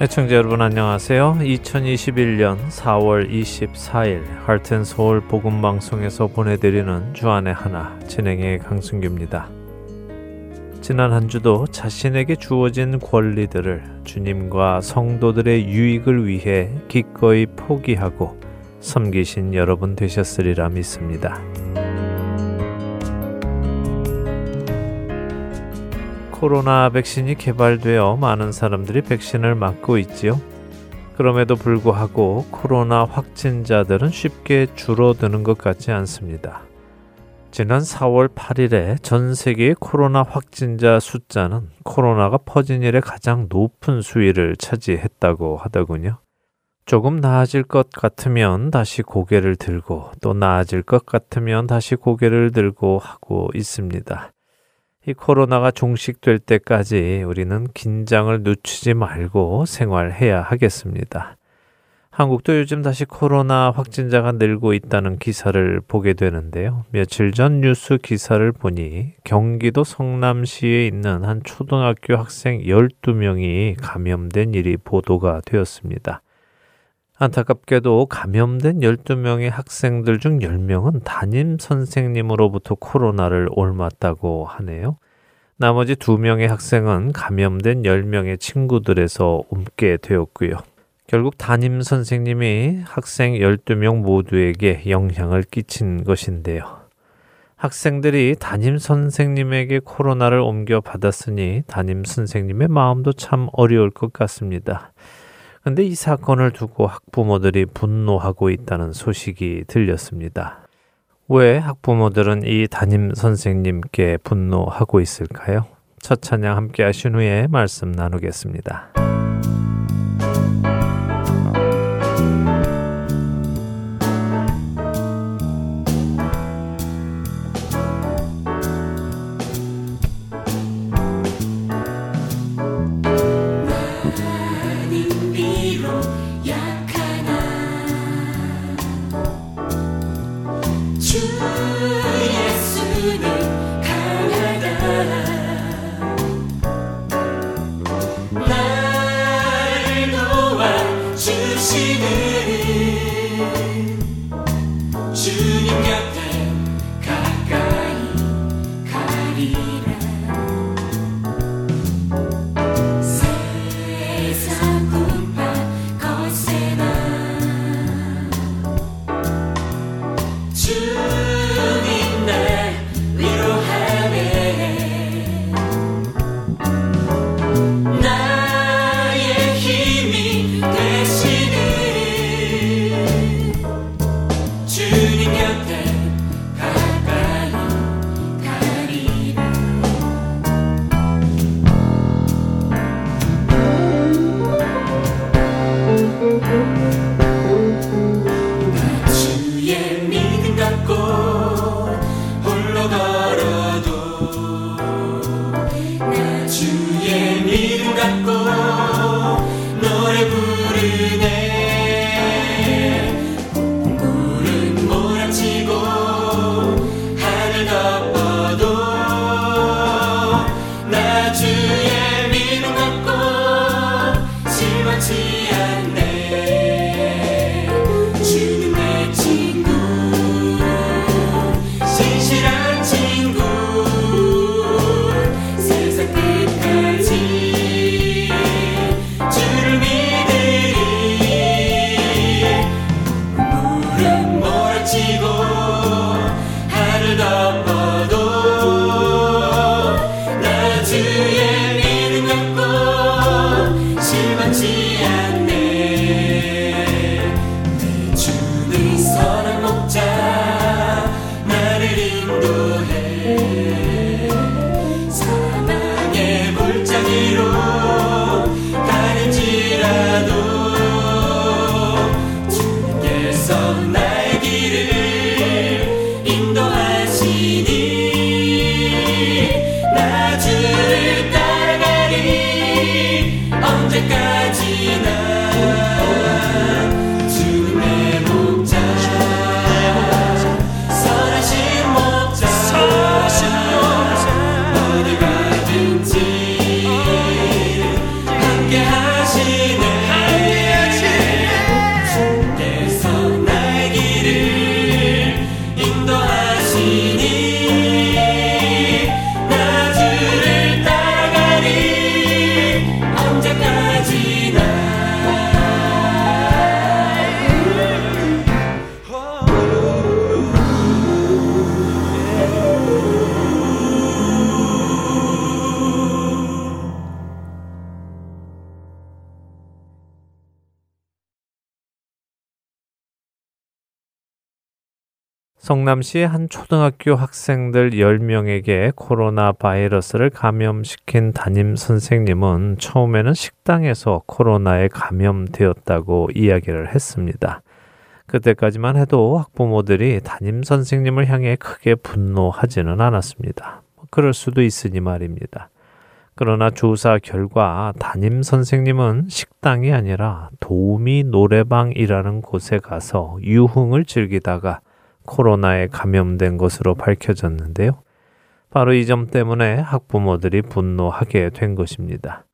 애청자 여러분 안녕하세요. 2021년 4월 24일 할텐 서울 복음 방송에서 보내드리는 주안의 하나 진행의 강승규입니다. 지난 한 주도 자신에게 주어진 권리들을 주님과 성도들의 유익을 위해 기꺼이 포기하고 섬기신 여러분 되셨으리라 믿습니다. 코로나 백신이 개발되어 많은 사람들이 백신을 맞고 있지요. 그럼에도 불구하고 코로나 확진자들은 쉽게 줄어드는 것 같지 않습니다. 지난 4월 8일에 전 세계의 코로나 확진자 숫자는 코로나가 퍼진 일에 가장 높은 수위를 차지했다고 하더군요. 조금 나아질 것 같으면 다시 고개를 들고 또 나아질 것 같으면 다시 고개를 들고 하고 있습니다. 이 코로나가 종식될 때까지 우리는 긴장을 늦추지 말고 생활해야 하겠습니다. 한국도 요즘 다시 코로나 확진자가 늘고 있다는 기사를 보게 되는데요. 며칠 전 뉴스 기사를 보니 경기도 성남시에 있는 한 초등학교 학생 12명이 감염된 일이 보도가 되었습니다. 안타깝게도 감염된 12명의 학생들 중 10명은 담임 선생님으로부터 코로나를 옮았다고 하네요. 나머지 2명의 학생은 감염된 10명의 친구들에서 옮게 되었고요. 결국 담임 선생님이 학생 12명 모두에게 영향을 끼친 것인데요. 학생들이 담임 선생님에게 코로나를 옮겨 받았으니 담임 선생님의 마음도 참 어려울 것 같습니다. 근데 이 사건을 두고 학부모들이 분노하고 있다는 소식이 들렸습니다. 왜 학부모들은 이 담임 선생님께 분노하고 있을까요? 첫 찬양 함께 하신 후에 말씀 나누겠습니다. 성남시의 한 초등학교 학생들 10명에게 코로나 바이러스를 감염시킨 담임 선생님은 처음에는 식당에서 코로나에 감염되었다고 이야기를 했습니다. 그때까지만 해도 학부모들이 담임 선생님을 향해 크게 분노하지는 않았습니다. 뭐 그럴 수도 있으니 말입니다. 그러나 조사 결과 담임 선생님은 식당이 아니라 도우미 노래방이라는 곳에 가서 유흥을 즐기다가 코로나에 감염된 것으로 밝혀졌는데요. 바로 이 점 때문에 학부모들이 분노하게 된 것입니다.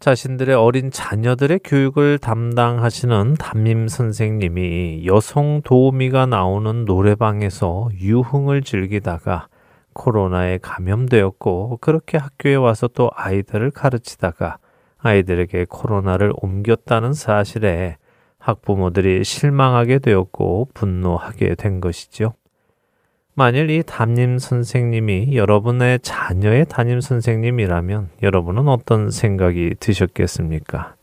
자신들의 어린 자녀들의 교육을 담당하시는 담임 선생님이 여성 도우미가 나오는 노래방에서 유흥을 즐기다가 코로나에 감염되었고 그렇게 학교에 와서 또 아이들을 가르치다가 아이들에게 코로나를 옮겼다는 사실에 학부모들이 실망하게 되었고 분노하게 된 것이죠. 만일 이 담임 선생님이 여러분의 자녀의 담임 선생님이라면 여러분은 어떤 생각이 드셨겠습니까?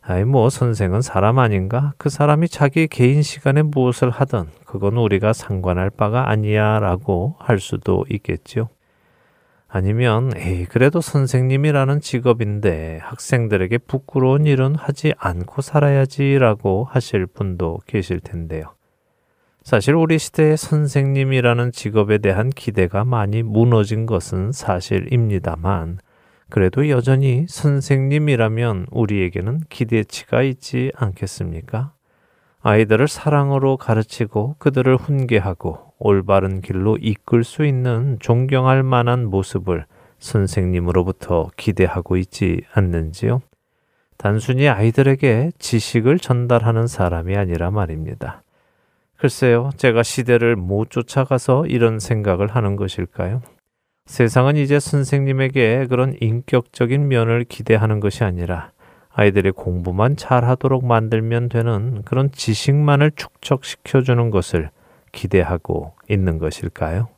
아이, 뭐, 선생은 사람 아닌가? 그 사람이 자기 개인 시간에 무엇을 하든 그건 우리가 상관할 바가 아니야 라고 할 수도 있겠지요. 아니면 에이 그래도 선생님이라는 직업인데 학생들에게 부끄러운 일은 하지 않고 살아야지라고 하실 분도 계실 텐데요. 사실 우리 시대의 선생님이라는 직업에 대한 기대가 많이 무너진 것은 사실입니다만 그래도 여전히 선생님이라면 우리에게는 기대치가 있지 않겠습니까? 아이들을 사랑으로 가르치고 그들을 훈계하고 올바른 길로 이끌 수 있는 존경할 만한 모습을 선생님으로부터 기대하고 있지 않는지요? 단순히 아이들에게 지식을 전달하는 사람이 아니라 말입니다. 글쎄요, 제가 시대를 못 쫓아가서 이런 생각을 하는 것일까요? 세상은 이제 선생님에게 그런 인격적인 면을 기대하는 것이 아니라 아이들의 공부만 잘 하도록 만들면 되는 그런 지식만을 축적시켜주는 것을 기대하고 있는 것일까요?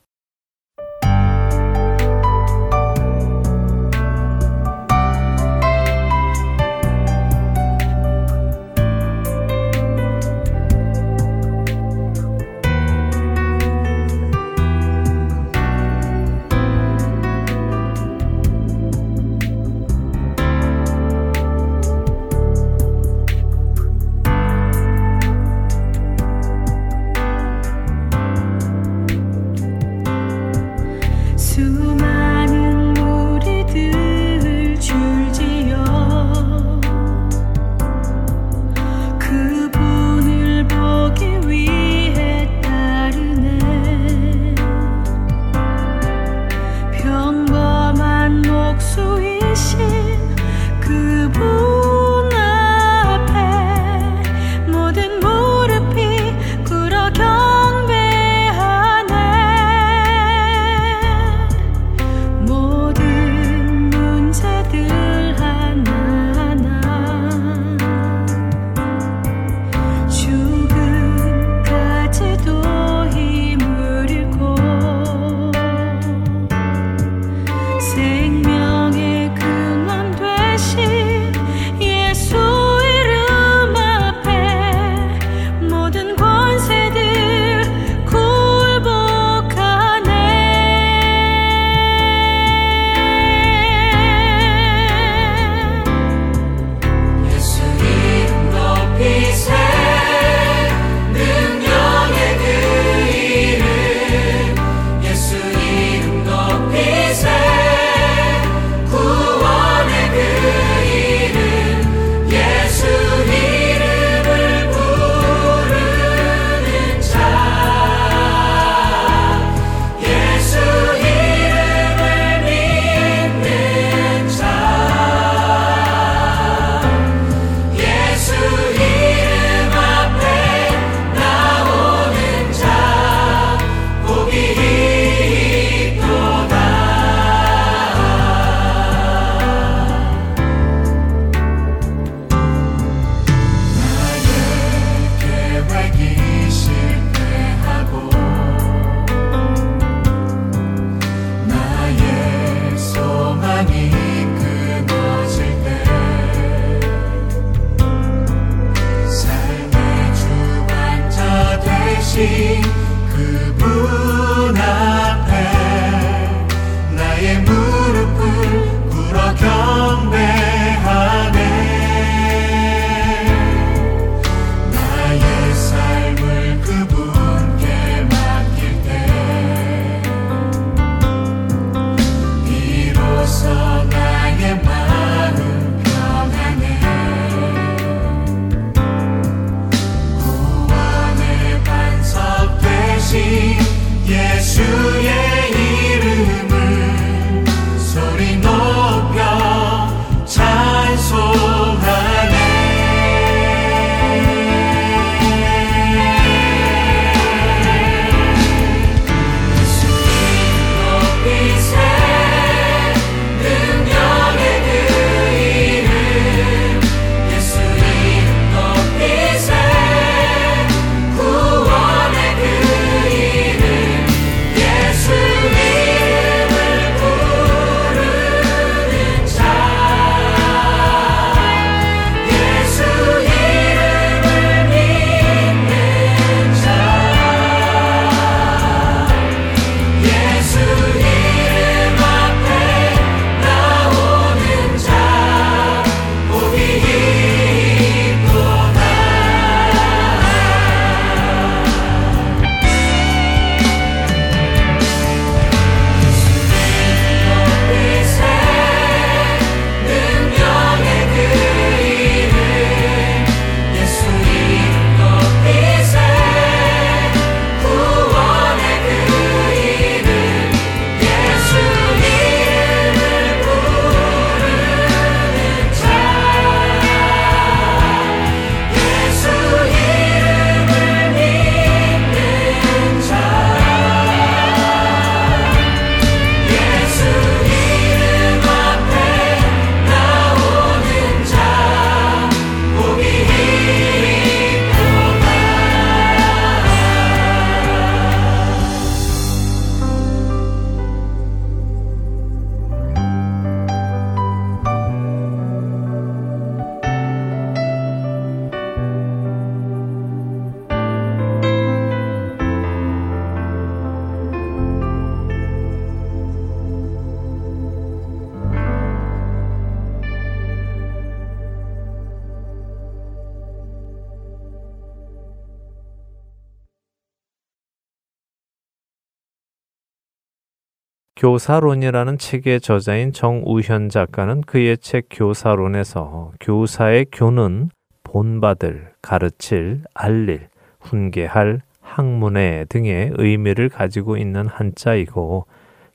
교사론이라는 책의 저자인 정우현 작가는 그의 책 교사론에서 교사의 교는 본받을, 가르칠, 알릴, 훈계할, 학문회 등의 의미를 가지고 있는 한자이고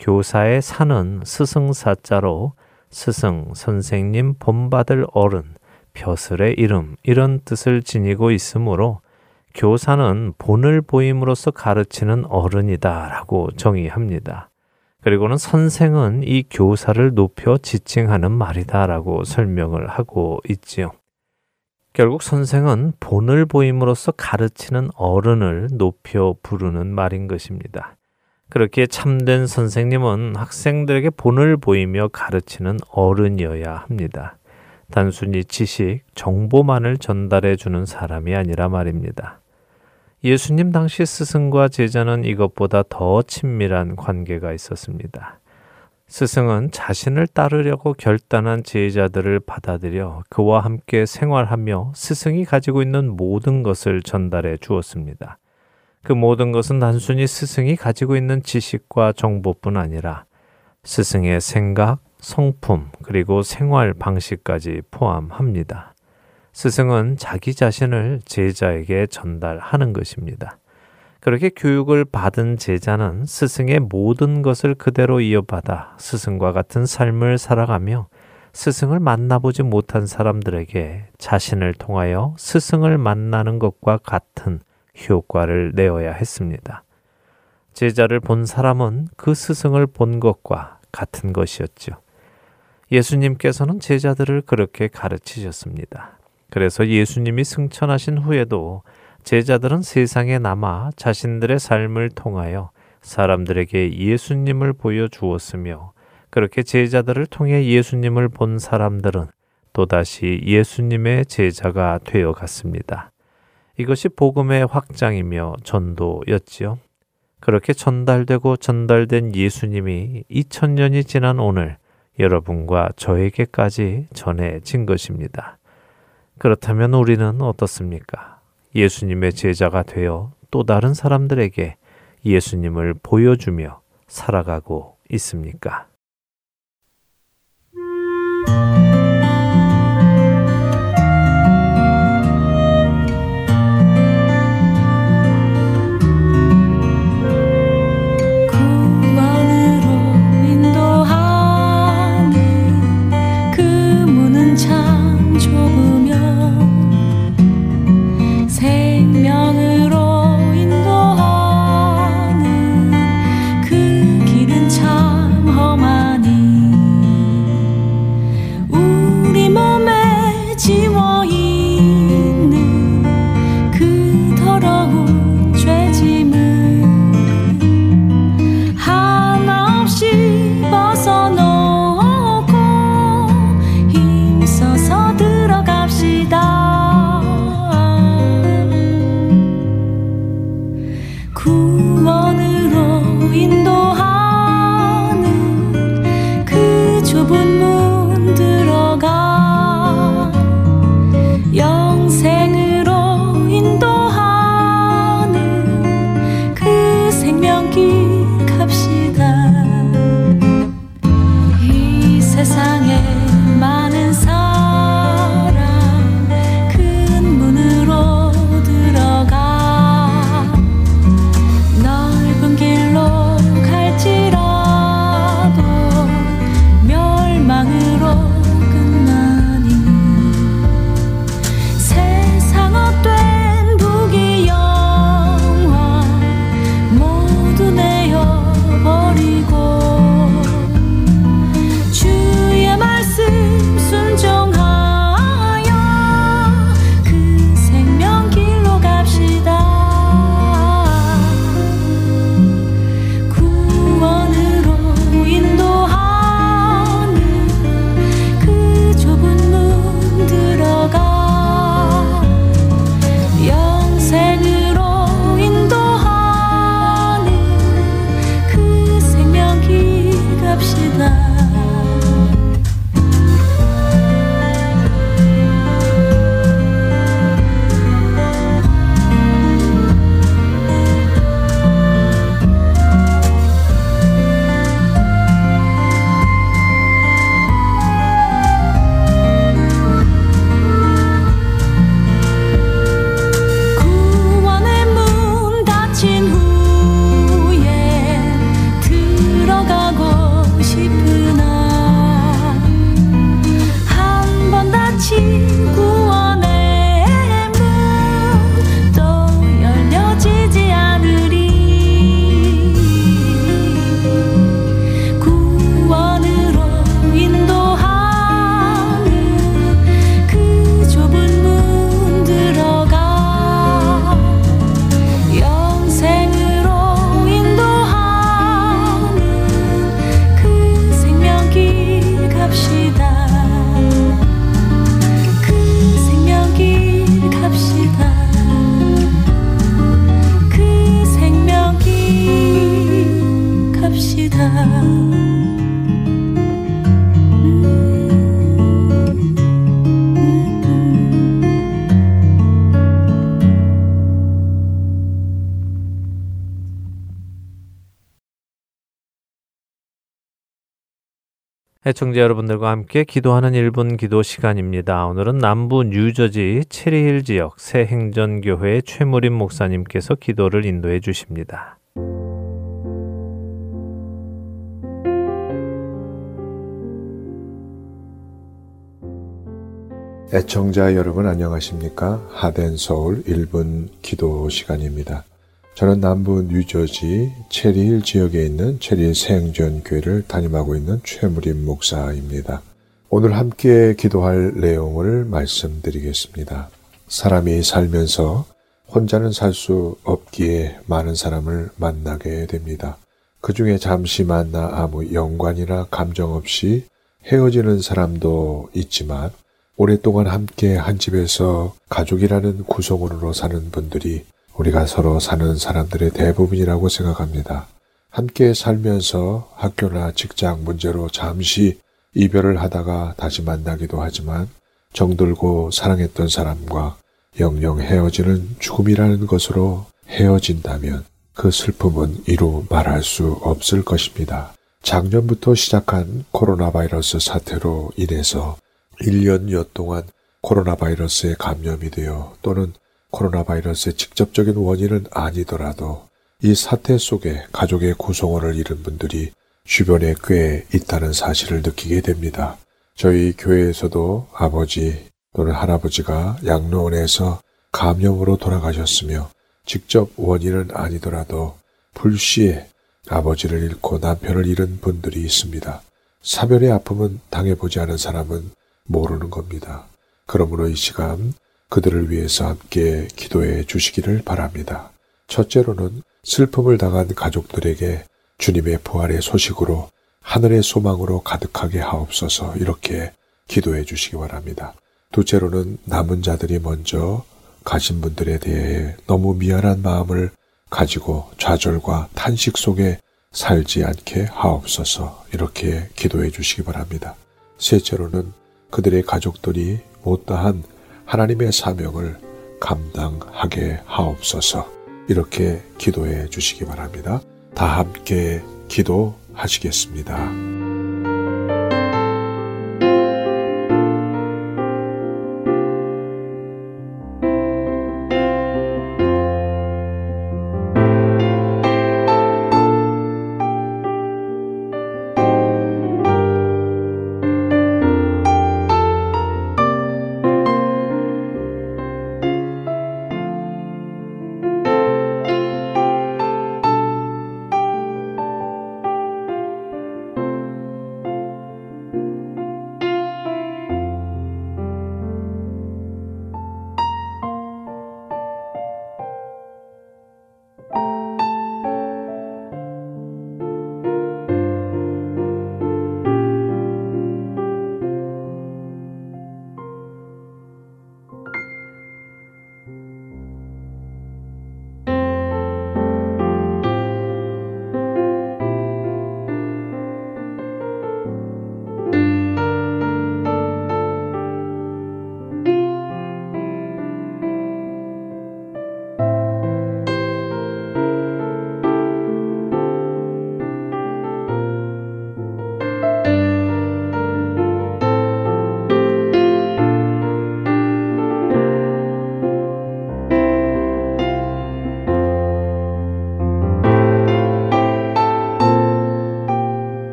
교사의 사는 스승사자로 스승, 선생님, 본받을 어른, 벼슬의 이름 이런 뜻을 지니고 있으므로 교사는 본을 보임으로써 가르치는 어른이다라고 정의합니다. 그리고는 선생은 이 교사를 높여 지칭하는 말이다라고 설명을 하고 있지요. 결국 선생은 본을 보임으로써 가르치는 어른을 높여 부르는 말인 것입니다. 그렇게 참된 선생님은 학생들에게 본을 보이며 가르치는 어른이어야 합니다. 단순히 지식, 정보만을 전달해 주는 사람이 아니라 말입니다. 예수님 당시 스승과 제자는 이것보다 더 친밀한 관계가 있었습니다. 스승은 자신을 따르려고 결단한 제자들을 받아들여 그와 함께 생활하며 스승이 가지고 있는 모든 것을 전달해 주었습니다. 그 모든 것은 단순히 스승이 가지고 있는 지식과 정보뿐 아니라 스승의 생각, 성품, 그리고 생활 방식까지 포함합니다. 스승은 자기 자신을 제자에게 전달하는 것입니다. 그렇게 교육을 받은 제자는 스승의 모든 것을 그대로 이어받아 스승과 같은 삶을 살아가며 스승을 만나보지 못한 사람들에게 자신을 통하여 스승을 만나는 것과 같은 효과를 내어야 했습니다. 제자를 본 사람은 그 스승을 본 것과 같은 것이었죠. 예수님께서는 제자들을 그렇게 가르치셨습니다. 그래서 예수님이 승천하신 후에도 제자들은 세상에 남아 자신들의 삶을 통하여 사람들에게 예수님을 보여주었으며 그렇게 제자들을 통해 예수님을 본 사람들은 또다시 예수님의 제자가 되어 갔습니다. 이것이 복음의 확장이며 전도였지요. 그렇게 전달되고 전달된 예수님이 2000년이 지난 오늘 여러분과 저에게까지 전해진 것입니다. 그렇다면 우리는 어떻습니까? 예수님의 제자가 되어 또 다른 사람들에게 예수님을 보여주며 살아가고 있습니까? 애청자 여러분들과 함께 기도하는 1분 기도 시간입니다. 오늘은 남부 뉴저지 체리힐 지역 새 행전교회 최무림 목사님께서 기도를 인도해 주십니다. 애청자 여러분 안녕하십니까? 하덴 서울 1분 기도 시간입니다. 저는 남부 뉴저지 체리힐 지역에 있는 체리힐 생전 교회를 담임하고 있는 최무림 목사입니다. 오늘 함께 기도할 내용을 말씀드리겠습니다. 사람이 살면서 혼자는 살 수 없기에 많은 사람을 만나게 됩니다. 그 중에 잠시 만나 아무 연관이나 감정 없이 헤어지는 사람도 있지만 오랫동안 함께 한 집에서 가족이라는 구성원으로 사는 분들이 우리가 서로 사는 사람들의 대부분이라고 생각합니다. 함께 살면서 학교나 직장 문제로 잠시 이별을 하다가 다시 만나기도 하지만 정들고 사랑했던 사람과 영영 헤어지는 죽음이라는 것으로 헤어진다면 그 슬픔은 이루 말할 수 없을 것입니다. 작년부터 시작한 코로나 바이러스 사태로 인해서 1년여 동안 코로나 바이러스에 감염이 되어 또는 코로나 바이러스의 직접적인 원인은 아니더라도 이 사태 속에 가족의 구성원을 잃은 분들이 주변에 꽤 있다는 사실을 느끼게 됩니다. 저희 교회에서도 아버지 또는 할아버지가 양로원에서 감염으로 돌아가셨으며 직접 원인은 아니더라도 불시에 아버지를 잃고 남편을 잃은 분들이 있습니다. 사별의 아픔은 당해보지 않은 사람은 모르는 겁니다. 그러므로 이 시간 그들을 위해서 함께 기도해 주시기를 바랍니다. 첫째로는 슬픔을 당한 가족들에게 주님의 부활의 소식으로 하늘의 소망으로 가득하게 하옵소서 이렇게 기도해 주시기 바랍니다. 둘째로는 남은 자들이 먼저 가신 분들에 대해 너무 미안한 마음을 가지고 좌절과 탄식 속에 살지 않게 하옵소서 이렇게 기도해 주시기 바랍니다. 셋째로는 그들의 가족들이 못다한 하나님의 사명을 감당하게 하옵소서 이렇게 기도해 주시기 바랍니다. 다 함께 기도하시겠습니다.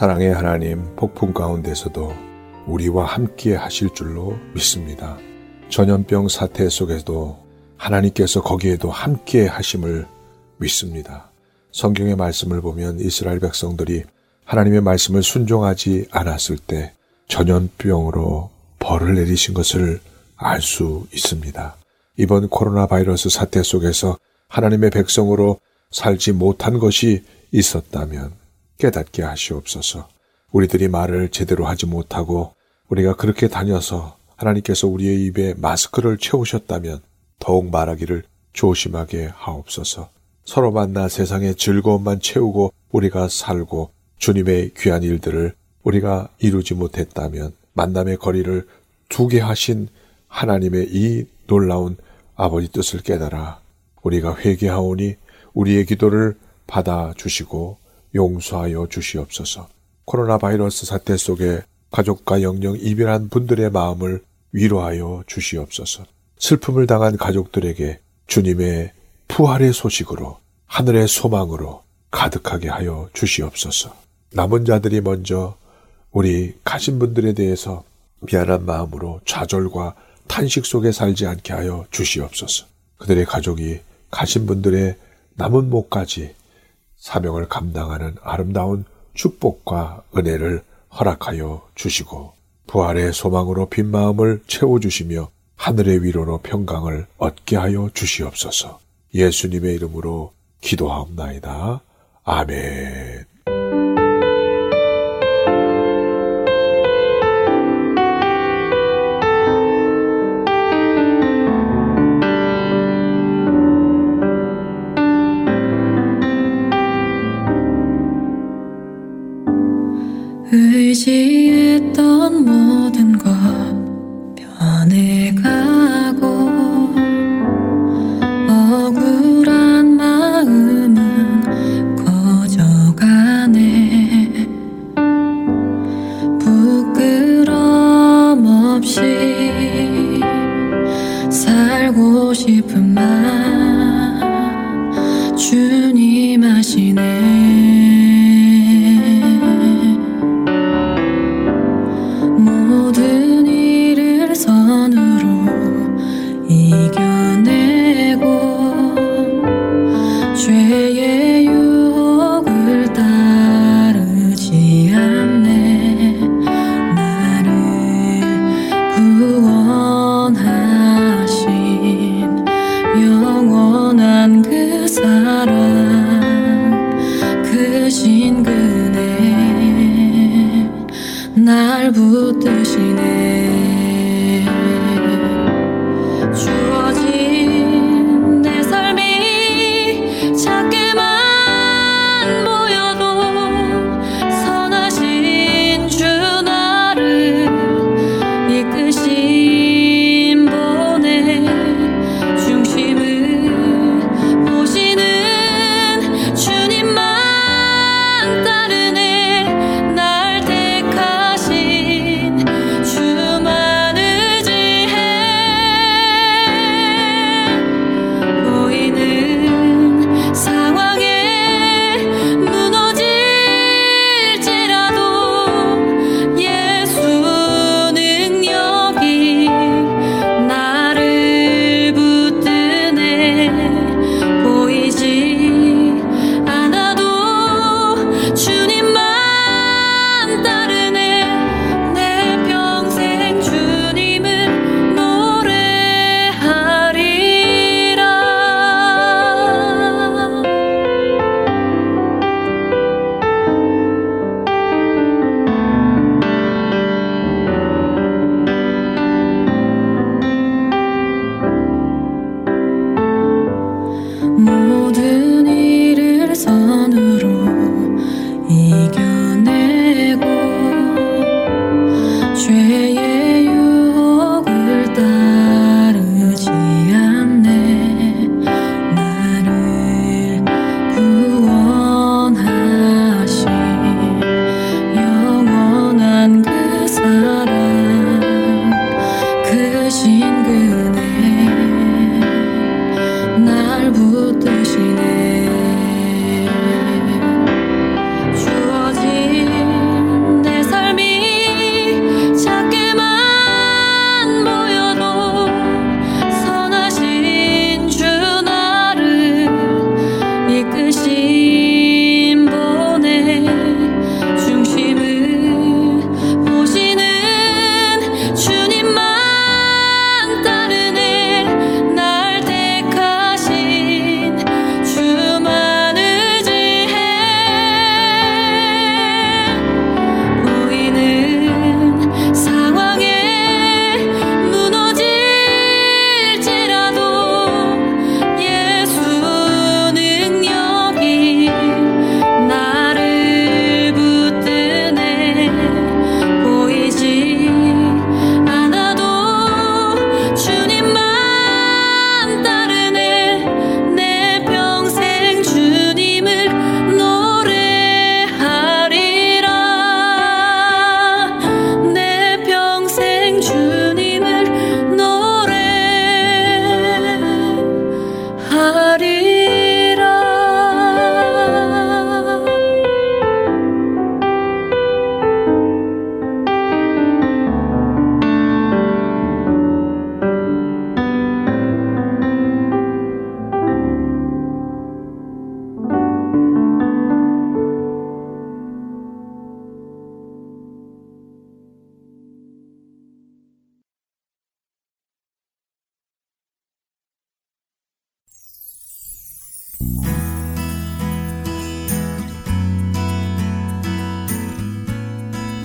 사랑의 하나님 폭풍 가운데서도 우리와 함께 하실 줄로 믿습니다. 전염병 사태 속에도 하나님께서 거기에도 함께 하심을 믿습니다. 성경의 말씀을 보면 이스라엘 백성들이 하나님의 말씀을 순종하지 않았을 때 전염병으로 벌을 내리신 것을 알 수 있습니다. 이번 코로나 바이러스 사태 속에서 하나님의 백성으로 살지 못한 것이 있었다면 깨닫게 하시옵소서. 우리들이 말을 제대로 하지 못하고 우리가 그렇게 다녀서 하나님께서 우리의 입에 마스크를 채우셨다면 더욱 말하기를 조심하게 하옵소서. 서로 만나 세상의 즐거움만 채우고 우리가 살고 주님의 귀한 일들을 우리가 이루지 못했다면 만남의 거리를 두게 하신 하나님의 이 놀라운 아버지 뜻을 깨달아 우리가 회개하오니 우리의 기도를 받아 주시고 용서하여 주시옵소서. 코로나 바이러스 사태 속에 가족과 영영 이별한 분들의 마음을 위로하여 주시옵소서. 슬픔을 당한 가족들에게 주님의 부활의 소식으로 하늘의 소망으로 가득하게 하여 주시옵소서. 남은 자들이 먼저 우리 가신 분들에 대해서 미안한 마음으로 좌절과 탄식 속에 살지 않게 하여 주시옵소서. 그들의 가족이 가신 분들의 남은 목까지 사명을 감당하는 아름다운 축복과 은혜를 허락하여 주시고 부활의 소망으로 빈 마음을 채워 주시며 하늘의 위로로 평강을 얻게 하여 주시옵소서. 예수님의 이름으로 기도하옵나이다. 아멘.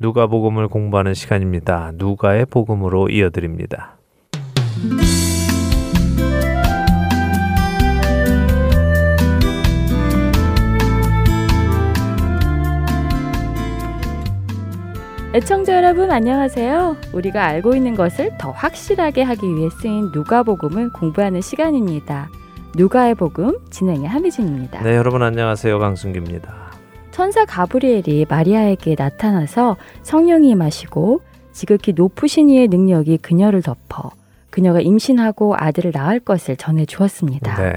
누가복음을 공부하는 시간입니다. 누가의 복음으로 이어드립니다. 애청자 여러분 안녕하세요. 우리가 알고 있는 것을 더 확실하게 하기 위해 쓰인 누가복음을 공부하는 시간입니다. 누가의 복음 진행의 함혜진입니다. 네, 여러분 안녕하세요. 강순규입니다. 천사 가브리엘이 마리아에게 나타나서 성령이 임하시고 지극히 높으신 이의 능력이 그녀를 덮어 그녀가 임신하고 아들을 낳을 것을 전해 주었습니다. 네.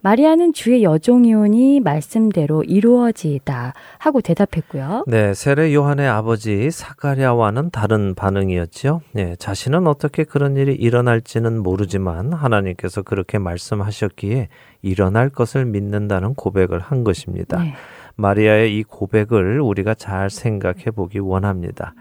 마리아는 주의 여종이오니 말씀대로 이루어지이다 하고 대답했고요. 네, 세례 요한의 아버지 사가랴와는 다른 반응이었지요. 네, 자신은 어떻게 그런 일이 일어날지는 모르지만 하나님께서 그렇게 말씀하셨기에 일어날 것을 믿는다는 고백을 한 것입니다. 네. 마리아의 이 고백을 우리가 잘 생각해 보기 원합니다.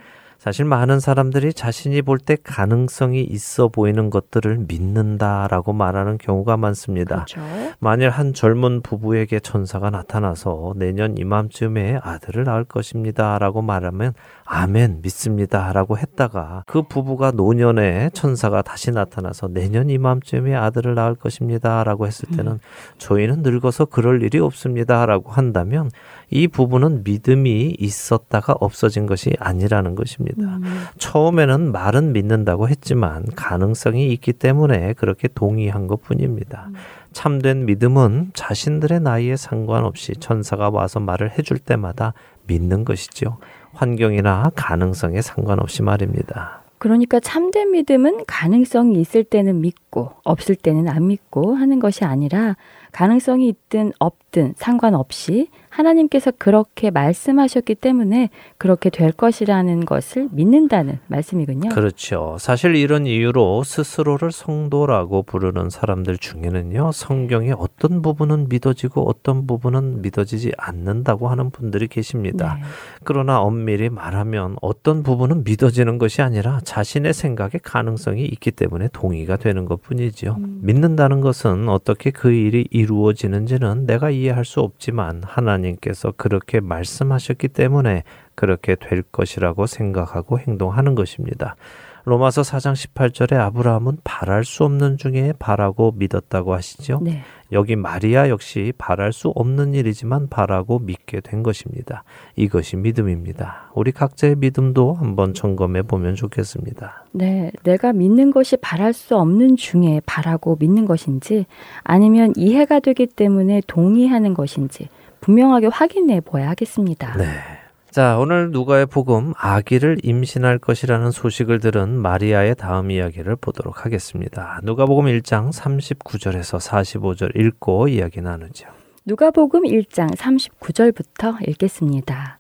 사실 많은 사람들이 자신이 볼 때 가능성이 있어 보이는 것들을 믿는다라고 말하는 경우가 많습니다. 그렇죠. 만일 한 젊은 부부에게 천사가 나타나서 내년 이맘쯤에 아들을 낳을 것입니다. 라고 말하면 아멘, 믿습니다. 라고 했다가 그 부부가 노년에 천사가 다시 나타나서 내년 이맘쯤에 아들을 낳을 것입니다. 라고 했을 때는 저희는 늙어서 그럴 일이 없습니다. 라고 한다면 이 부부는 믿음이 있었다가 없어진 것이 아니라는 것입니다. 처음에는 말은 믿는다고 했지만 가능성이 있기 때문에 그렇게 동의한 것 뿐입니다. 참된 믿음은 자신들의 나이에 상관없이 천사가 와서 말을 해줄 때마다 믿는 것이죠. 환경이나 가능성에 상관없이 말입니다. 그러니까 참된 믿음은 가능성이 있을 때는 믿고 없을 때는 안 믿고 하는 것이 아니라 가능성이 있든 없든 상관없이 하나님께서 그렇게 말씀하셨기 때문에 그렇게 될 것이라는 것을 믿는다는 말씀이군요. 그렇죠. 사실 이런 이유로 스스로를 성도라고 부르는 사람들 중에는요, 성경의 어떤 부분은 믿어지고 어떤 부분은 믿어지지 않는다고 하는 분들이 계십니다. 네. 그러나 엄밀히 말하면 어떤 부분은 믿어지는 것이 아니라 자신의 생각에 가능성이 있기 때문에 동의가 되는 것 뿐이지요. 믿는다는 것은 어떻게 그 일이 이루어지는지는 내가 이해할 수 없지만 하나님께서 그렇게 말씀하셨기 때문에 그렇게 될 것이라고 생각하고 행동하는 것입니다. 로마서 4장 18절에 아브라함은 바랄 수 없는 중에 바라고 믿었다고 하시죠. 네. 여기 마리아 역시 바랄 수 없는 일이지만 바라고 믿게 된 것입니다. 이것이 믿음입니다. 우리 각자의 믿음도 한번 점검해 보면 좋겠습니다. 네, 내가 믿는 것이 바랄 수 없는 중에 바라고 믿는 것인지 아니면 이해가 되기 때문에 동의하는 것인지 분명하게 확인해 보아야 하겠습니다. 네. 자, 오늘 누가의 복음 아기를 임신할 것이라는 소식을 들은 마리아의 다음 이야기를 보도록 하겠습니다. 누가복음 1장 39절에서 45절 읽고 이야기 나누죠. 누가복음 1장 39절부터 읽겠습니다.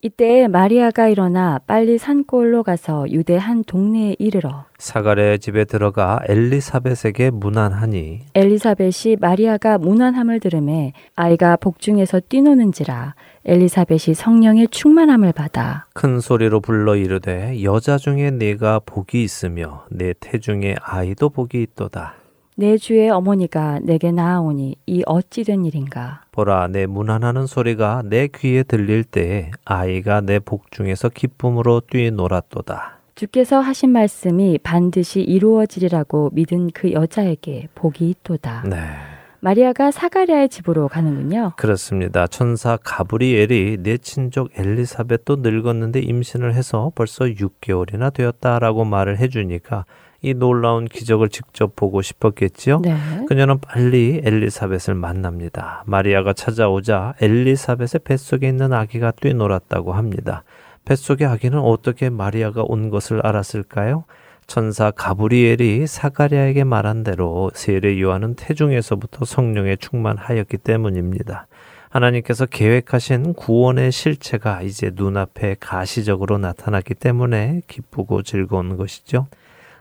이때 마리아가 일어나 빨리 산골로 가서 유대 한 동네에 이르러 사가랴의 집에 들어가 엘리사벳에게 문안하니 엘리사벳이 마리아가 무난함을 들음에 아이가 복중에서 뛰노는지라 엘리사벳이 성령의 충만함을 받아 큰 소리로 불러 이르되 여자 중에 네가 복이 있으며 내 태중에 아이도 복이 있도다. 내 주의 어머니가 내게 나아오니 이 어찌 된 일인가 보라 내 문안하는 소리가 내 귀에 들릴 때에 아이가 내 복중에서 기쁨으로 뛰놀았도다. 주께서 하신 말씀이 반드시 이루어지리라고 믿은 그 여자에게 복이 있도다. 네. 마리아가 사가랴의 집으로 가는군요. 그렇습니다. 천사 가브리엘이 내 친족 엘리사벳도 늙었는데 임신을 해서 벌써 6개월이나 되었다라고 말을 해주니까 이 놀라운 기적을 직접 보고 싶었겠지요. 네. 그녀는 빨리 엘리사벳을 만납니다. 마리아가 찾아오자 엘리사벳의 뱃속에 있는 아기가 뛰놀았다고 합니다. 뱃속의 아기는 어떻게 마리아가 온 것을 알았을까요? 천사 가브리엘이 사가랴에게 말한 대로 세례 요한은 태중에서부터 성령에 충만하였기 때문입니다. 하나님께서 계획하신 구원의 실체가 이제 눈앞에 가시적으로 나타났기 때문에 기쁘고 즐거운 것이죠.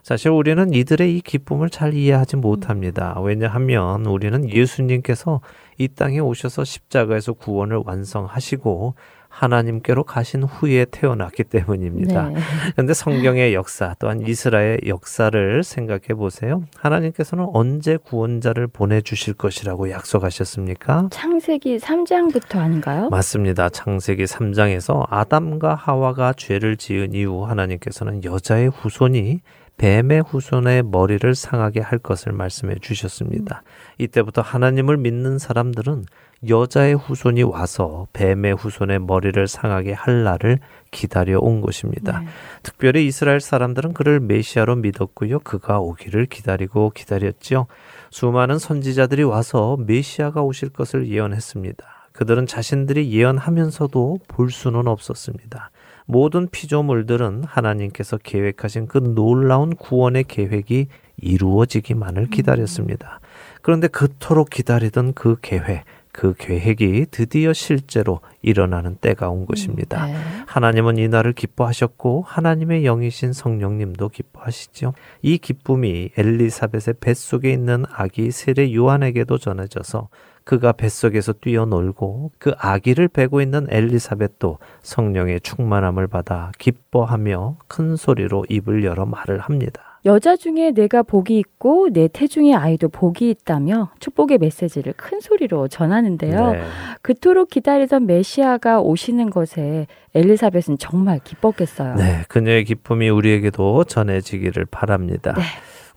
사실 우리는 이들의 이 기쁨을 잘 이해하지 못합니다. 왜냐하면 우리는 예수님께서 이 땅에 오셔서 십자가에서 구원을 완성하시고 하나님께로 가신 후에 태어났기 때문입니다. 네. 그런데 성경의 역사 또한 이스라엘 역사를 생각해 보세요. 하나님께서는 언제 구원자를 보내주실 것이라고 약속하셨습니까? 창세기 3장부터 아닌가요? 맞습니다. 창세기 3장에서 아담과 하와가 죄를 지은 이후 하나님께서는 여자의 후손이 뱀의 후손의 머리를 상하게 할 것을 말씀해 주셨습니다. 이때부터 하나님을 믿는 사람들은 여자의 후손이 와서 뱀의 후손의 머리를 상하게 할 날을 기다려 온 것입니다. 네. 특별히 이스라엘 사람들은 그를 메시아로 믿었고요. 그가 오기를 기다리고 기다렸지요. 수많은 선지자들이 와서 메시아가 오실 것을 예언했습니다. 그들은 자신들이 예언하면서도 볼 수는 없었습니다. 모든 피조물들은 하나님께서 계획하신 그 놀라운 구원의 계획이 이루어지기만을 기다렸습니다. 그런데 그토록 기다리던 그 계획, 그 계획이 드디어 실제로 일어나는 때가 온 것입니다. 네. 하나님은 이 날을 기뻐하셨고 하나님의 영이신 성령님도 기뻐하시죠. 이 기쁨이 엘리사벳의 뱃속에 있는 아기 세례 요한에게도 전해져서 그가 뱃속에서 뛰어놀고 그 아기를 베고 있는 엘리사벳도 성령의 충만함을 받아 기뻐하며 큰 소리로 입을 열어 말을 합니다. 여자 중에 내가 복이 있고 내 태중의 아이도 복이 있다며 축복의 메시지를 큰 소리로 전하는데요. 네. 그토록 기다리던 메시아가 오시는 것에 엘리사벳은 정말 기뻤겠어요. 네, 그녀의 기쁨이 우리에게도 전해지기를 바랍니다. 네.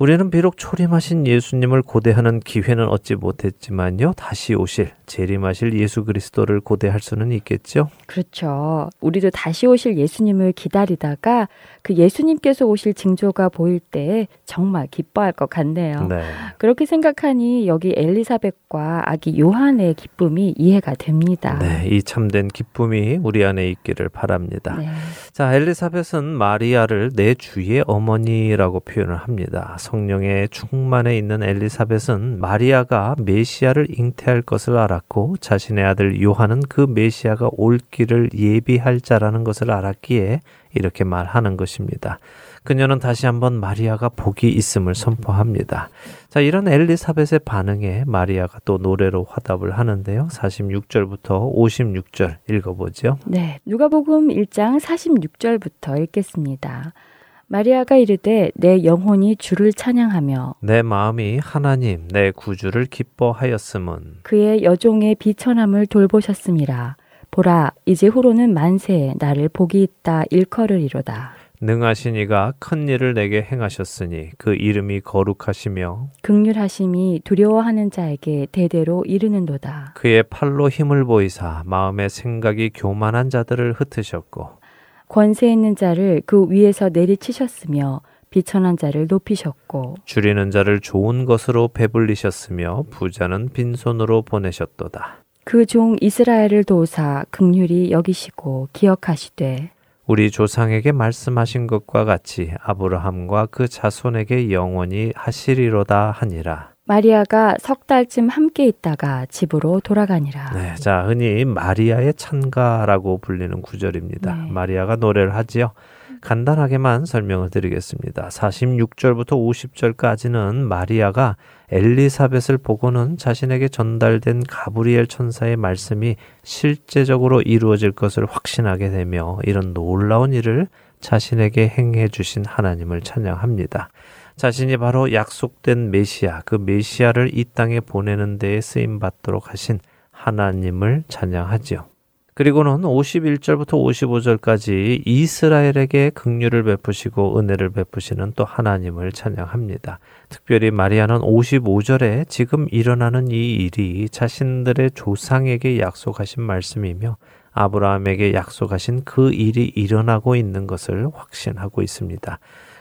우리는 비록 초림하신 예수님을 고대하는 기회는 얻지 못했지만요. 다시 오실 재림하실 예수 그리스도를 고대할 수는 있겠죠. 그렇죠. 우리도 다시 오실 예수님을 기다리다가 그 예수님께서 오실 징조가 보일 때 정말 기뻐할 것 같네요. 네. 그렇게 생각하니 여기 엘리사벳과 아기 요한의 기쁨이 이해가 됩니다. 네, 이 참된 기쁨이 우리 안에 있기를 바랍니다. 네. 자, 엘리사벳은 마리아를 내 주의 어머니라고 표현을 합니다. 성령의 충만에 있는 엘리사벳은 마리아가 메시아를 잉태할 것을 알았고 자신의 아들 요한은 그 메시아가 올 길을 예비할 자라는 것을 알았기에 이렇게 말하는 것입니다. 그녀는 다시 한번 마리아가 복이 있음을 선포합니다. 자, 이런 엘리사벳의 반응에 마리아가 또 노래로 화답을 하는데요. 46절부터 56절 읽어보죠. 네. 누가복음 1장 46절부터 읽겠습니다. 마리아가 이르되 내 영혼이 주를 찬양하며 내 마음이 하나님 내 구주를 기뻐하였음은 그의 여종의 비천함을 돌보셨음이라. 보라, 이제 후로는 만세에 나를 복이 있다 일컬으리로다. 능하신 이가 큰 일을 내게 행하셨으니 그 이름이 거룩하시며 극률하심이 두려워하는 자에게 대대로 이르는도다. 그의 팔로 힘을 보이사 마음의 생각이 교만한 자들을 흩으셨고 권세 있는 자를 그 위에서 내리치셨으며 비천한 자를 높이셨고 줄이는 자를 좋은 것으로 배불리셨으며 부자는 빈손으로 보내셨도다. 그 종 이스라엘을 도우사 극률이 여기시고 기억하시되 우리 조상에게 말씀하신 것과 같이 아브라함과 그 자손에게 영원히 하시리로다 하니라. 마리아가 석 달쯤 함께 있다가 집으로 돌아가니라. 네, 자 흔히 마리아의 찬가라고 불리는 구절입니다. 네. 마리아가 노래를 하지요. 간단하게만 설명을 드리겠습니다. 46절부터 50절까지는 마리아가 엘리사벳을 보고는 자신에게 전달된 가브리엘 천사의 말씀이 실제적으로 이루어질 것을 확신하게 되며 이런 놀라운 일을 자신에게 행해 주신 하나님을 찬양합니다. 자신이 바로 약속된 메시아, 그 메시아를 이 땅에 보내는 데에 쓰임 받도록 하신 하나님을 찬양하지요. 그리고는 51절부터 55절까지 이스라엘에게 긍휼을 베푸시고 은혜를 베푸시는 또 하나님을 찬양합니다. 특별히 마리아는 55절에 지금 일어나는 이 일이 자신들의 조상에게 약속하신 말씀이며 아브라함에게 약속하신 그 일이 일어나고 있는 것을 확신하고 있습니다.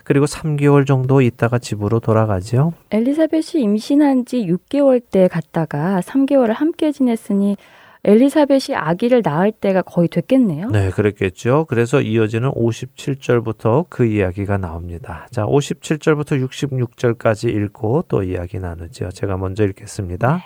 그리고 3개월 정도 있다가 집으로 돌아가죠. 엘리사벳이 임신한 지 6개월 때 갔다가 3개월을 함께 지냈으니 엘리사벳이 아기를 낳을 때가 거의 됐겠네요. 네, 그랬겠죠. 그래서 이어지는 57절부터 그 이야기가 나옵니다. 자, 57절부터 66절까지 읽고 또 이야기 나누죠. 제가 먼저 읽겠습니다.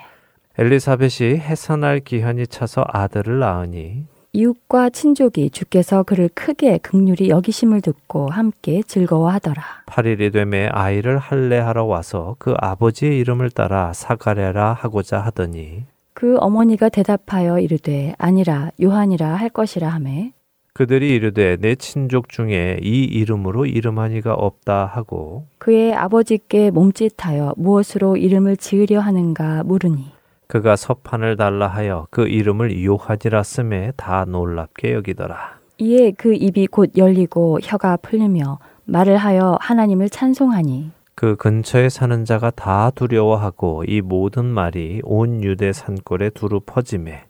엘리사벳이 해산할 기한이 차서 아들을 낳으니 이웃과 친족이 주께서 그를 크게 극률이 여기심을 듣고 함께 즐거워하더라. 8일이 되매 아이를 할례하러 와서 그 아버지의 이름을 따라 사가랴라 하고자 하더니 그 어머니가 대답하여 이르되 아니라 요한이라 할 것이라 하매 그들이 이르되 내 친족 중에 이 이름으로 이름한 이가 없다 하고 그의 아버지께 몸짓하여 무엇으로 이름을 지으려 하는가 물으니 그가 서판을 달라 하여 그 이름을 요한이라 쓰매 다 놀랍게 여기더라. 이에 그 입이 곧 열리고 혀가 풀리며 말을 하여 하나님을 찬송하니 그 근처에 사는 자가 다 두려워하고 이 모든 말이 온 유대 산골에 두루 퍼짐에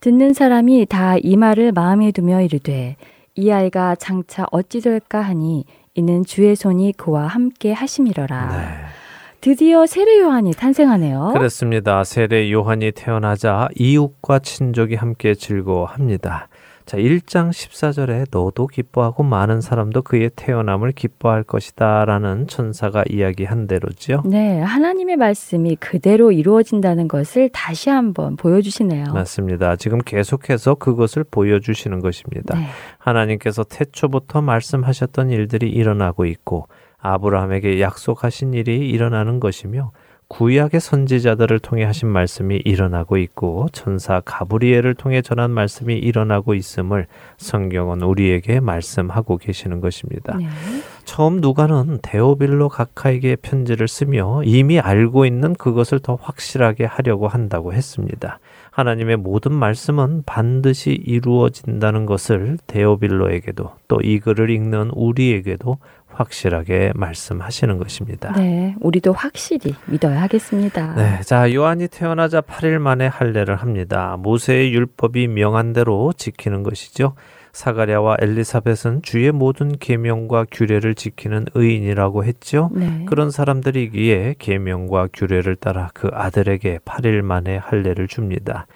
듣는 사람이 다 이 말을 마음에 두며 이르되 이 아이가 장차 어찌 될까 하니 이는 주의 손이 그와 함께 하심이러라. 네. 드디어 세례 요한이 탄생하네요. 그렇습니다. 세례 요한이 태어나자 이웃과 친족이 함께 즐거워합니다. 자, 1장 14절에 너도 기뻐하고 많은 사람도 그의 태어남을 기뻐할 것이다 라는 천사가 이야기한 대로지요. 네, 하나님의 말씀이 그대로 이루어진다는 것을 다시 한번 보여주시네요. 맞습니다. 지금 계속해서 그것을 보여주시는 것입니다. 네. 하나님께서 태초부터 말씀하셨던 일들이 일어나고 있고 아브라함에게 약속하신 일이 일어나는 것이며 구약의 선지자들을 통해 하신 말씀이 일어나고 있고 천사 가브리엘을 통해 전한 말씀이 일어나고 있음을 성경은 우리에게 말씀하고 계시는 것입니다. 네. 처음 누가는 데오빌로 각하에게 편지를 쓰며 이미 알고 있는 그것을 더 확실하게 하려고 한다고 했습니다. 하나님의 모든 말씀은 반드시 이루어진다는 것을 데오빌로에게도 또 이 글을 읽는 우리에게도 확실하게 말씀하시는 것입니다. 네, 우리도 확실히 믿어야 하겠습니다. 네, 자 요한이 태어나자 8일 만에 할례를 합니다. 모세의 율법이 명한 대로 지키는 것이죠. 사가랴와 엘리사벳은 주의 모든 계명과 규례를 지키는 의인이라고 했죠. 네. 그런 사람들이기에 계명과 규례를 따라 그 아들에게 8일 만에 할례를 줍니다.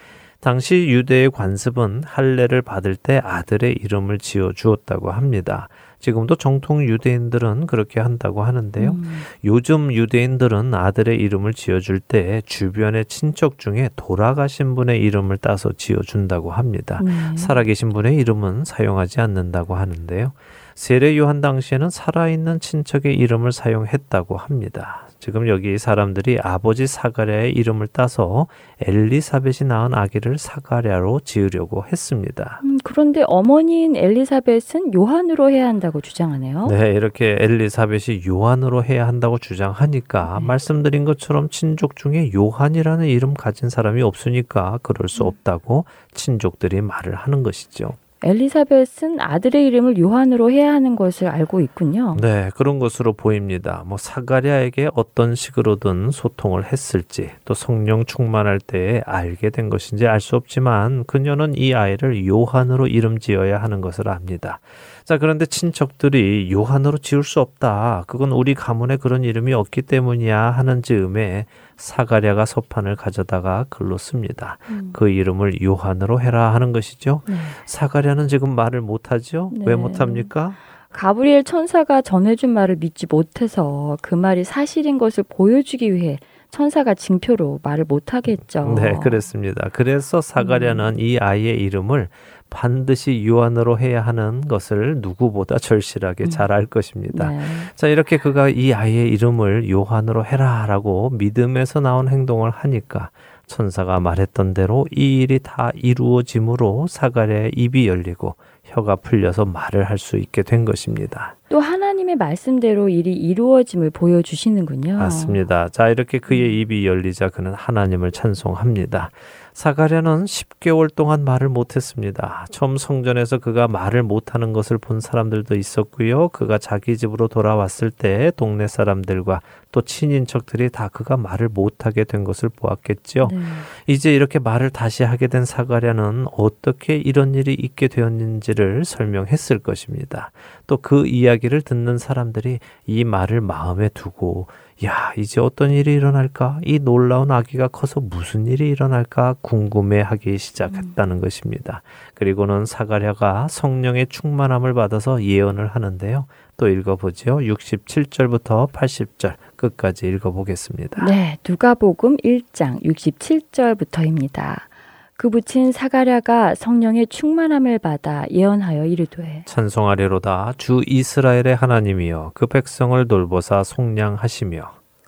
당시 유대의 관습은 할례를 받을 때 아들의 이름을 지어 주었다고 합니다. 지금도 정통 유대인들은 그렇게 한다고 하는데요. 음, 요즘 유대인들은 아들의 이름을 지어줄 때 주변의 친척 중에 돌아가신 분의 이름을 따서 지어준다고 합니다. 네. 살아계신 분의 이름은 사용하지 않는다고 하는데요. 세례 요한 당시에는 살아있는 친척의 이름을 사용했다고 합니다. 지금 여기 사람들이 아버지 사가랴의 이름을 따서 엘리사벳이 낳은 아기를 사가랴로 지으려고 했습니다. 음, 그런데 어머니인 엘리사벳은 요한으로 해야 한다고 주장하네요. 네, 이렇게 엘리사벳이 요한으로 해야 한다고 주장하니까 네. 말씀드린 것처럼 친족 중에 요한이라는 이름 가진 사람이 없으니까 그럴 음. 수 없다고 친족들이 말을 하는 것이죠. 엘리사벳은 아들의 이름을 요한으로 해야 하는 것을 알고 있군요. 네, 그런 것으로 보입니다. 뭐 사가랴에게 어떤 식으로든 소통을 했을지 또 성령 충만할 때에 알게 된 것인지 알 수 없지만 그녀는 이 아이를 요한으로 이름 지어야 하는 것을 압니다. 자, 그런데 친척들이 요한으로 지을 수 없다. 그건 우리 가문에 그런 이름이 없기 때문이야 하는 즈음에 사가랴가 서판을 가져다가 글로 씁니다. 음. 그 이름을 요한으로 해라 하는 것이죠. 네. 사가랴는 지금 말을 못하죠? 왜 네. 못합니까? 가브리엘 천사가 전해준 말을 믿지 못해서 그 말이 사실인 것을 보여주기 위해 천사가 징표로 말을 못하겠죠. 네, 그렇습니다. 그래서 사가랴는 이 아이의 이름을 반드시 요한으로 해야 하는 것을 누구보다 절실하게 음. 잘알 것입니다. 네. 자, 이렇게 그가 이 아이의 이름을 요한으로 해라라고 믿음에서 나온 행동을 하니까 천사가 말했던 대로 이 일이 다 이루어짐으로 사가랴의 입이 열리고 혀가 풀려서 말을 할 수 있게 된 것입니다. 또 하나님의 말씀대로 일이 이루어짐을 보여주시는군요. 맞습니다. 자, 이렇게 그의 입이 열리자 그는 하나님을 찬송합니다. 사가랴는 10개월 동안 말을 못했습니다. 처음 성전에서 그가 말을 못하는 것을 본 사람들도 있었고요. 그가 자기 집으로 돌아왔을 때 동네 사람들과 또 친인척들이 다 그가 말을 못하게 된 것을 보았겠죠. 네. 이제 이렇게 말을 다시 하게 된 사가랴는 어떻게 이런 일이 있게 되었는지를 설명했을 것입니다. 또 그 이야기를 듣는 사람들이 이 말을 마음에 두고 야, 이제 어떤 일이 일어날까? 이 놀라운 아기가 커서 무슨 일이 일어날까 궁금해하기 시작했다는 것입니다. 그리고는 사가랴가 성령의 충만함을 받아서 예언을 하는데요. 또 읽어보죠. 67절부터 80절 끝까지 읽어보겠습니다. 네, 누가복음 1장 67절부터입니다. 그 붙인 사가랴가 성령의 충만함을 받아 예언하여 이르되 찬송하리로다 주 이스라엘의 하나님이여 그 백성을 돌보사 속량하시며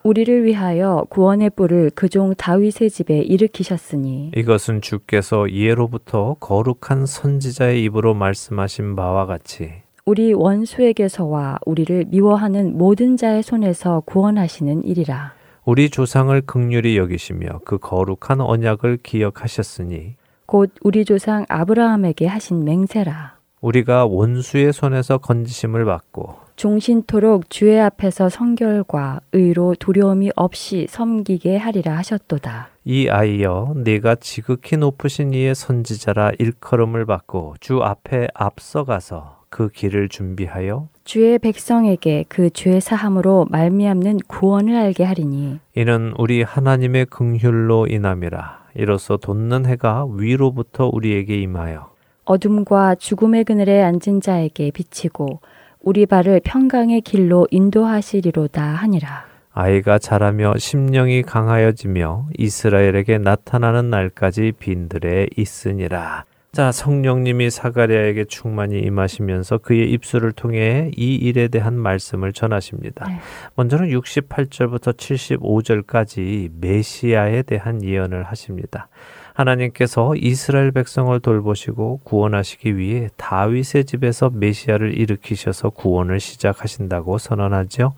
우리를 위하여 구원의 뿔을 그 종 다윗의 집에 일으키셨으니 이것은 주께서 예로부터 거룩한 선지자의 입으로 말씀하신 바와 같이 우리 원수에게서와 우리를 미워하는 모든 자의 손에서 구원하시는 일이라. 우리 조상을 극률히 여기시며 그 거룩한 언약을 기억하셨으니 곧 우리 조상 아브라함에게 하신 맹세라. 우리가 원수의 손에서 건지심을 받고 종신토록 주의 앞에서 성결과 의로 두려움이 없이 섬기게 하리라 하셨도다. 이 아이여 네가 지극히 높으신 이의 선지자라 일컬음을 받고 주 앞에 앞서가서 그 길을 준비하여 주의 백성에게 그 죄 사함으로 말미암는 구원을 알게 하리니 이는 우리 하나님의 긍휼로 인함이라 이로써 돋는 해가 위로부터 우리에게 임하여 어둠과 죽음의 그늘에 앉은 자에게 비치고 우리 발을 평강의 길로 인도하시리로다 하니라. 아이가 자라며 심령이 강하여지며 이스라엘에게 나타나는 날까지 빈들에 있으니라. 자, 성령님이 사가랴에게 충만히 임하시면서 그의 입술을 통해 이 일에 대한 말씀을 전하십니다. 네. 먼저는 68절부터 75절까지 메시아에 대한 예언을 하십니다. 하나님께서 이스라엘 백성을 돌보시고 구원하시기 위해 다윗의 집에서 메시아를 일으키셔서 구원을 시작하신다고 선언하죠.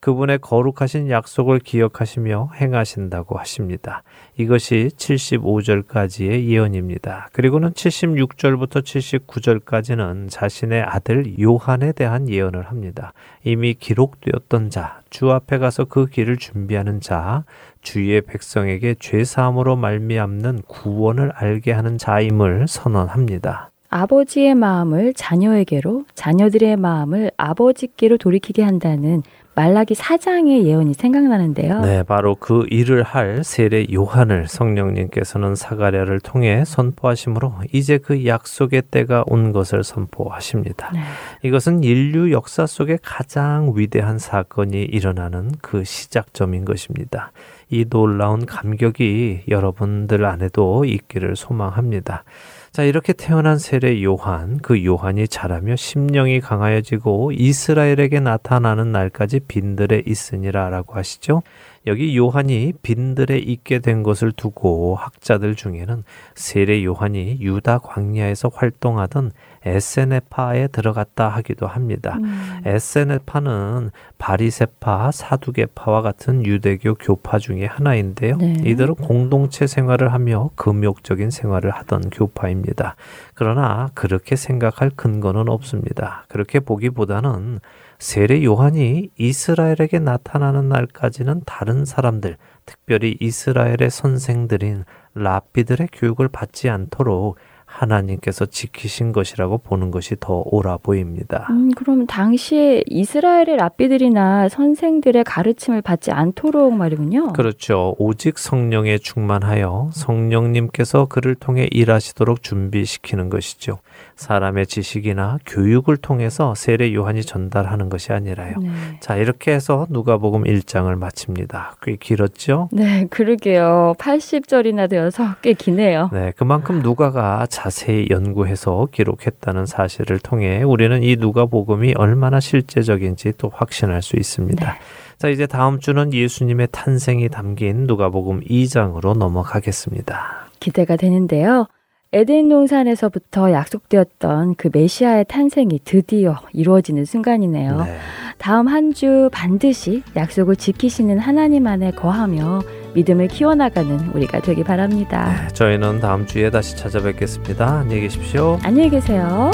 그분의 거룩하신 약속을 기억하시며 행하신다고 하십니다. 이것이 75절까지의 예언입니다. 그리고는 76절부터 79절까지는 자신의 아들 요한에 대한 예언을 합니다. 이미 기록되었던 자, 주 앞에 가서 그 길을 준비하는 자, 주의 백성에게 죄 사함으로 말미암는 구원을 알게 하는 자임을 선언합니다. 아버지의 마음을 자녀에게로 자녀들의 마음을 아버지께로 돌이키게 한다는 말라기 사장의 예언이 생각나는데요. 네, 바로 그 일을 할 세례 요한을 성령님께서는 사가랴를 통해 선포하심으로 이제 그 약속의 때가 온 것을 선포하십니다. 네. 이것은 인류 역사 속에 가장 위대한 사건이 일어나는 그 시작점인 것입니다. 이 놀라운 감격이 여러분들 안에도 있기를 소망합니다. 자, 이렇게 태어난 세례 요한, 그 요한이 자라며 심령이 강하여지고 이스라엘에게 나타나는 날까지 빈들에 있으니라 라고 하시죠. 여기 요한이 빈들에 있게 된 것을 두고 학자들 중에는 세례 요한이 유다 광야에서 활동하던 에세네파에 들어갔다 하기도 합니다. 음. 에세네파는 바리세파, 사두개파와 같은 유대교 교파 중의 하나인데요. 네. 이들은 공동체 생활을 하며 금욕적인 생활을 하던 교파입니다. 그러나 그렇게 생각할 근거는 없습니다. 그렇게 보기보다는 세례 요한이 이스라엘에게 나타나는 날까지는 다른 사람들, 특별히 이스라엘의 선생들인 랍비들의 교육을 받지 않도록 하나님께서 지키신 것이라고 보는 것이 더 옳아 보입니다. 음, 그럼 당시에 이스라엘의 랍비들이나 선생들의 가르침을 받지 않도록 말이군요. 그렇죠. 오직 성령에 충만하여 성령님께서 그를 통해 일하시도록 준비시키는 것이죠. 사람의 지식이나 교육을 통해서 세례 요한이 전달하는 것이 아니라요. 네. 자, 이렇게 해서 누가복음 1장을 마칩니다. 꽤 길었죠? 네, 그러게요. 80절이나 되어서 꽤 기네요. 네, 그만큼 누가가 자세히 연구해서 기록했다는 사실을 통해 우리는 이 누가복음이 얼마나 실제적인지 또 확신할 수 있습니다. 네. 자, 이제 다음 주는 예수님의 탄생이 담긴 누가복음 2장으로 넘어가겠습니다. 기대가 되는데요. 에덴 동산에서부터 약속되었던 그 메시아의 탄생이 드디어 이루어지는 순간이네요. 네. 다음 한 주 반드시 약속을 지키시는 하나님 안에 거하며 믿음을 키워나가는 우리가 되기 바랍니다. 저희는 다음 주에 다시 찾아뵙겠습니다. 안녕히 계십시오. 안녕히 계세요.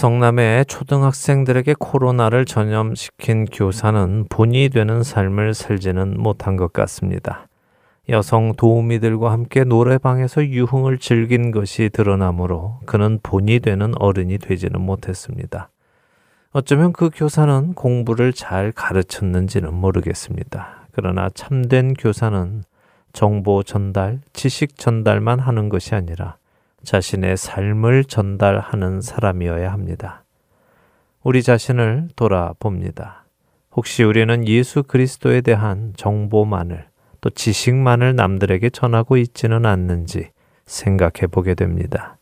성남의 초등학생들에게 코로나를 전염시킨 교사는 본이 되는 삶을 살지는 못한 것 같습니다. 여성 도우미들과 함께 노래방에서 유흥을 즐긴 것이 드러나므로 그는 본이 되는 어른이 되지는 못했습니다. 어쩌면 그 교사는 공부를 잘 가르쳤는지는 모르겠습니다. 그러나 참된 교사는 정보 전달, 지식 전달만 하는 것이 아니라 자신의 삶을 전달하는 사람이어야 합니다. 우리 자신을 돌아봅니다. 혹시 우리는 예수 그리스도에 대한 정보만을 또 지식만을 남들에게 전하고 있지는 않는지 생각해 보게 됩니다.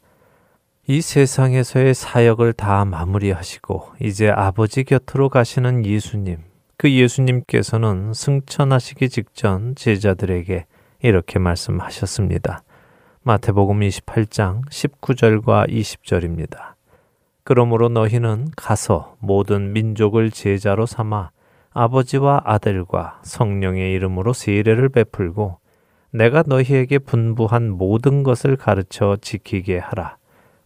이 세상에서의 사역을 다 마무리하시고 이제 아버지 곁으로 가시는 예수님, 그 예수님께서는 승천하시기 직전 제자들에게 이렇게 말씀하셨습니다. 마태복음 28장 19절과 20절입니다. 그러므로 너희는 가서 모든 민족을 제자로 삼아 아버지와 아들과 성령의 이름으로 세례를 베풀고 내가 너희에게 분부한 모든 것을 가르쳐 지키게 하라.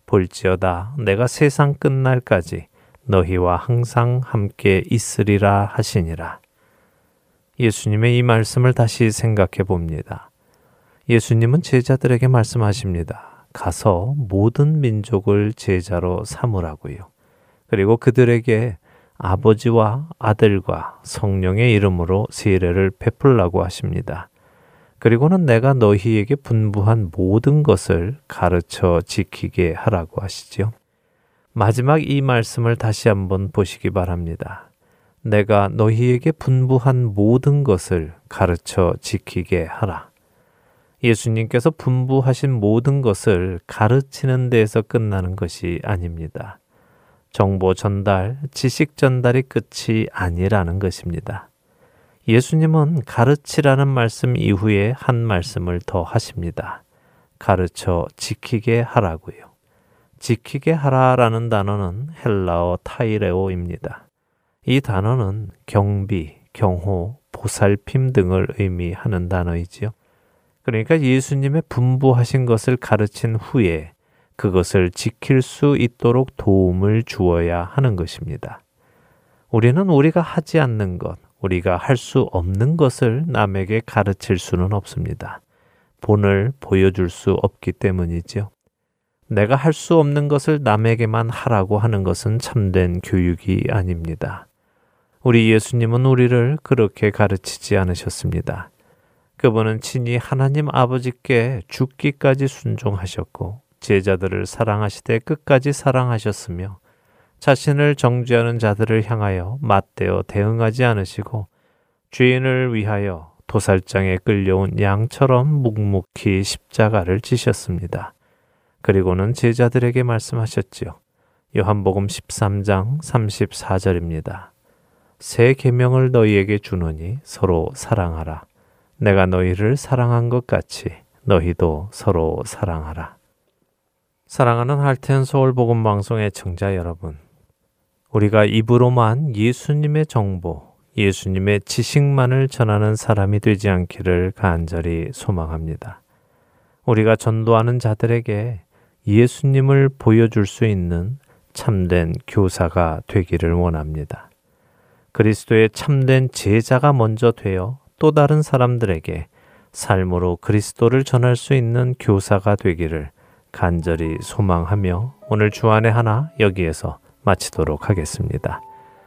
볼지어다 내가 세상 끝날까지 너희와 항상 함께 있으리라 하시니라. 예수님의 이 말씀을 다시 생각해 봅니다. 예수님은 제자들에게 말씀하십니다. 가서 모든 민족을 제자로 삼으라고요. 그리고 그들에게 아버지와 아들과 성령의 이름으로 세례를 베풀라고 하십니다. 그리고는 내가 너희에게 분부한 모든 것을 가르쳐 지키게 하라고 하시지요. 마지막 이 말씀을 다시 한번 보시기 바랍니다. 내가 너희에게 분부한 모든 것을 가르쳐 지키게 하라. 예수님께서 분부하신 모든 것을 가르치는 데에서 끝나는 것이 아닙니다. 정보 전달, 지식 전달이 끝이 아니라는 것입니다. 예수님은 가르치라는 말씀 이후에 한 말씀을 더 하십니다. 가르쳐 지키게 하라고요. 지키게 하라라는 단어는 헬라어 타이레오입니다. 이 단어는 경비, 경호, 보살핌 등을 의미하는 단어이지요. 그러니까 예수님의 분부하신 것을 가르친 후에 그것을 지킬 수 있도록 도움을 주어야 하는 것입니다. 우리는 우리가 하지 않는 것, 우리가 할 수 없는 것을 남에게 가르칠 수는 없습니다. 본을 보여줄 수 없기 때문이지요. 내가 할 수 없는 것을 남에게만 하라고 하는 것은 참된 교육이 아닙니다. 우리 예수님은 우리를 그렇게 가르치지 않으셨습니다. 그분은 친히 하나님 아버지께 죽기까지 순종하셨고 제자들을 사랑하시되 끝까지 사랑하셨으며 자신을 정죄하는 자들을 향하여 맞대어 대응하지 않으시고 죄인을 위하여 도살장에 끌려온 양처럼 묵묵히 십자가를 지셨습니다. 그리고는 제자들에게 말씀하셨지요. 요한복음 13장 34절입니다. 새 계명을 너희에게 주노니 서로 사랑하라. 내가 너희를 사랑한 것 같이 너희도 서로 사랑하라. 사랑하는 할텐 서울 복음 방송의 청자 여러분. 우리가 입으로만 예수님의 정보, 예수님의 지식만을 전하는 사람이 되지 않기를 간절히 소망합니다. 우리가 전도하는 자들에게 예수님을 보여줄 수 있는 참된 교사가 되기를 원합니다. 그리스도의 참된 제자가 먼저 되어 또 다른 사람들에게 삶으로 그리스도를 전할 수 있는 교사가 되기를 간절히 소망하며 오늘 주안의 하나 여기에서 마치도록 하겠습니다.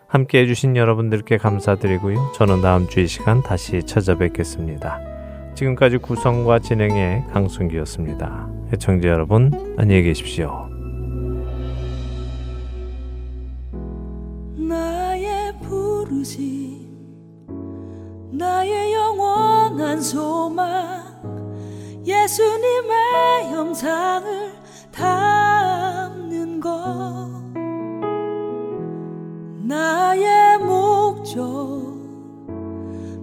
함께 해주신 여러분들께 감사드리고요. 저는 다음 주 이 시간 다시 찾아뵙겠습니다. 지금까지 구성과 진행의 강순기였습니다. 애청자 여러분, 안녕히 계십시오. 나의 부르심 나의 영원한 소망. 예수님의 영상을 담는 것. 나의 목적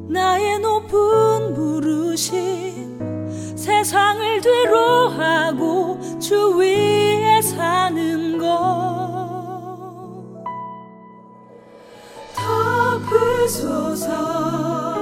나의 높은 부르심. 세상을 뒤로 하고 주 위에 사는 것. 덮으소서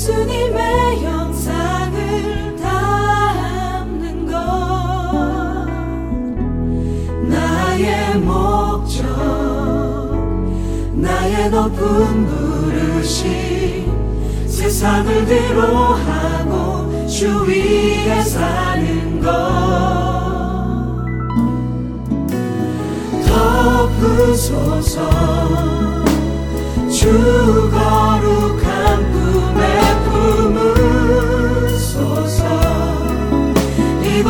예수님의 영상을 담는 것. 나의 목적 나의 높은 부르심 세상을 뒤로하고 주 위에 사는 것. 덮으소서 주 거룩한 품에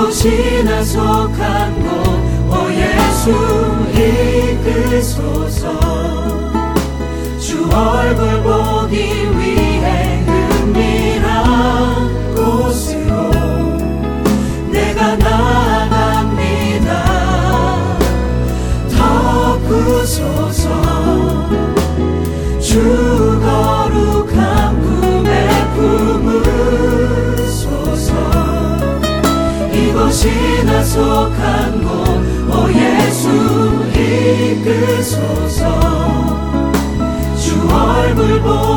이곳이 나 속한 곳오 예수 이끄소서. 주 얼굴 보기 이곳이 나 속한 곳오 예수 이끄소서. 주 얼굴 보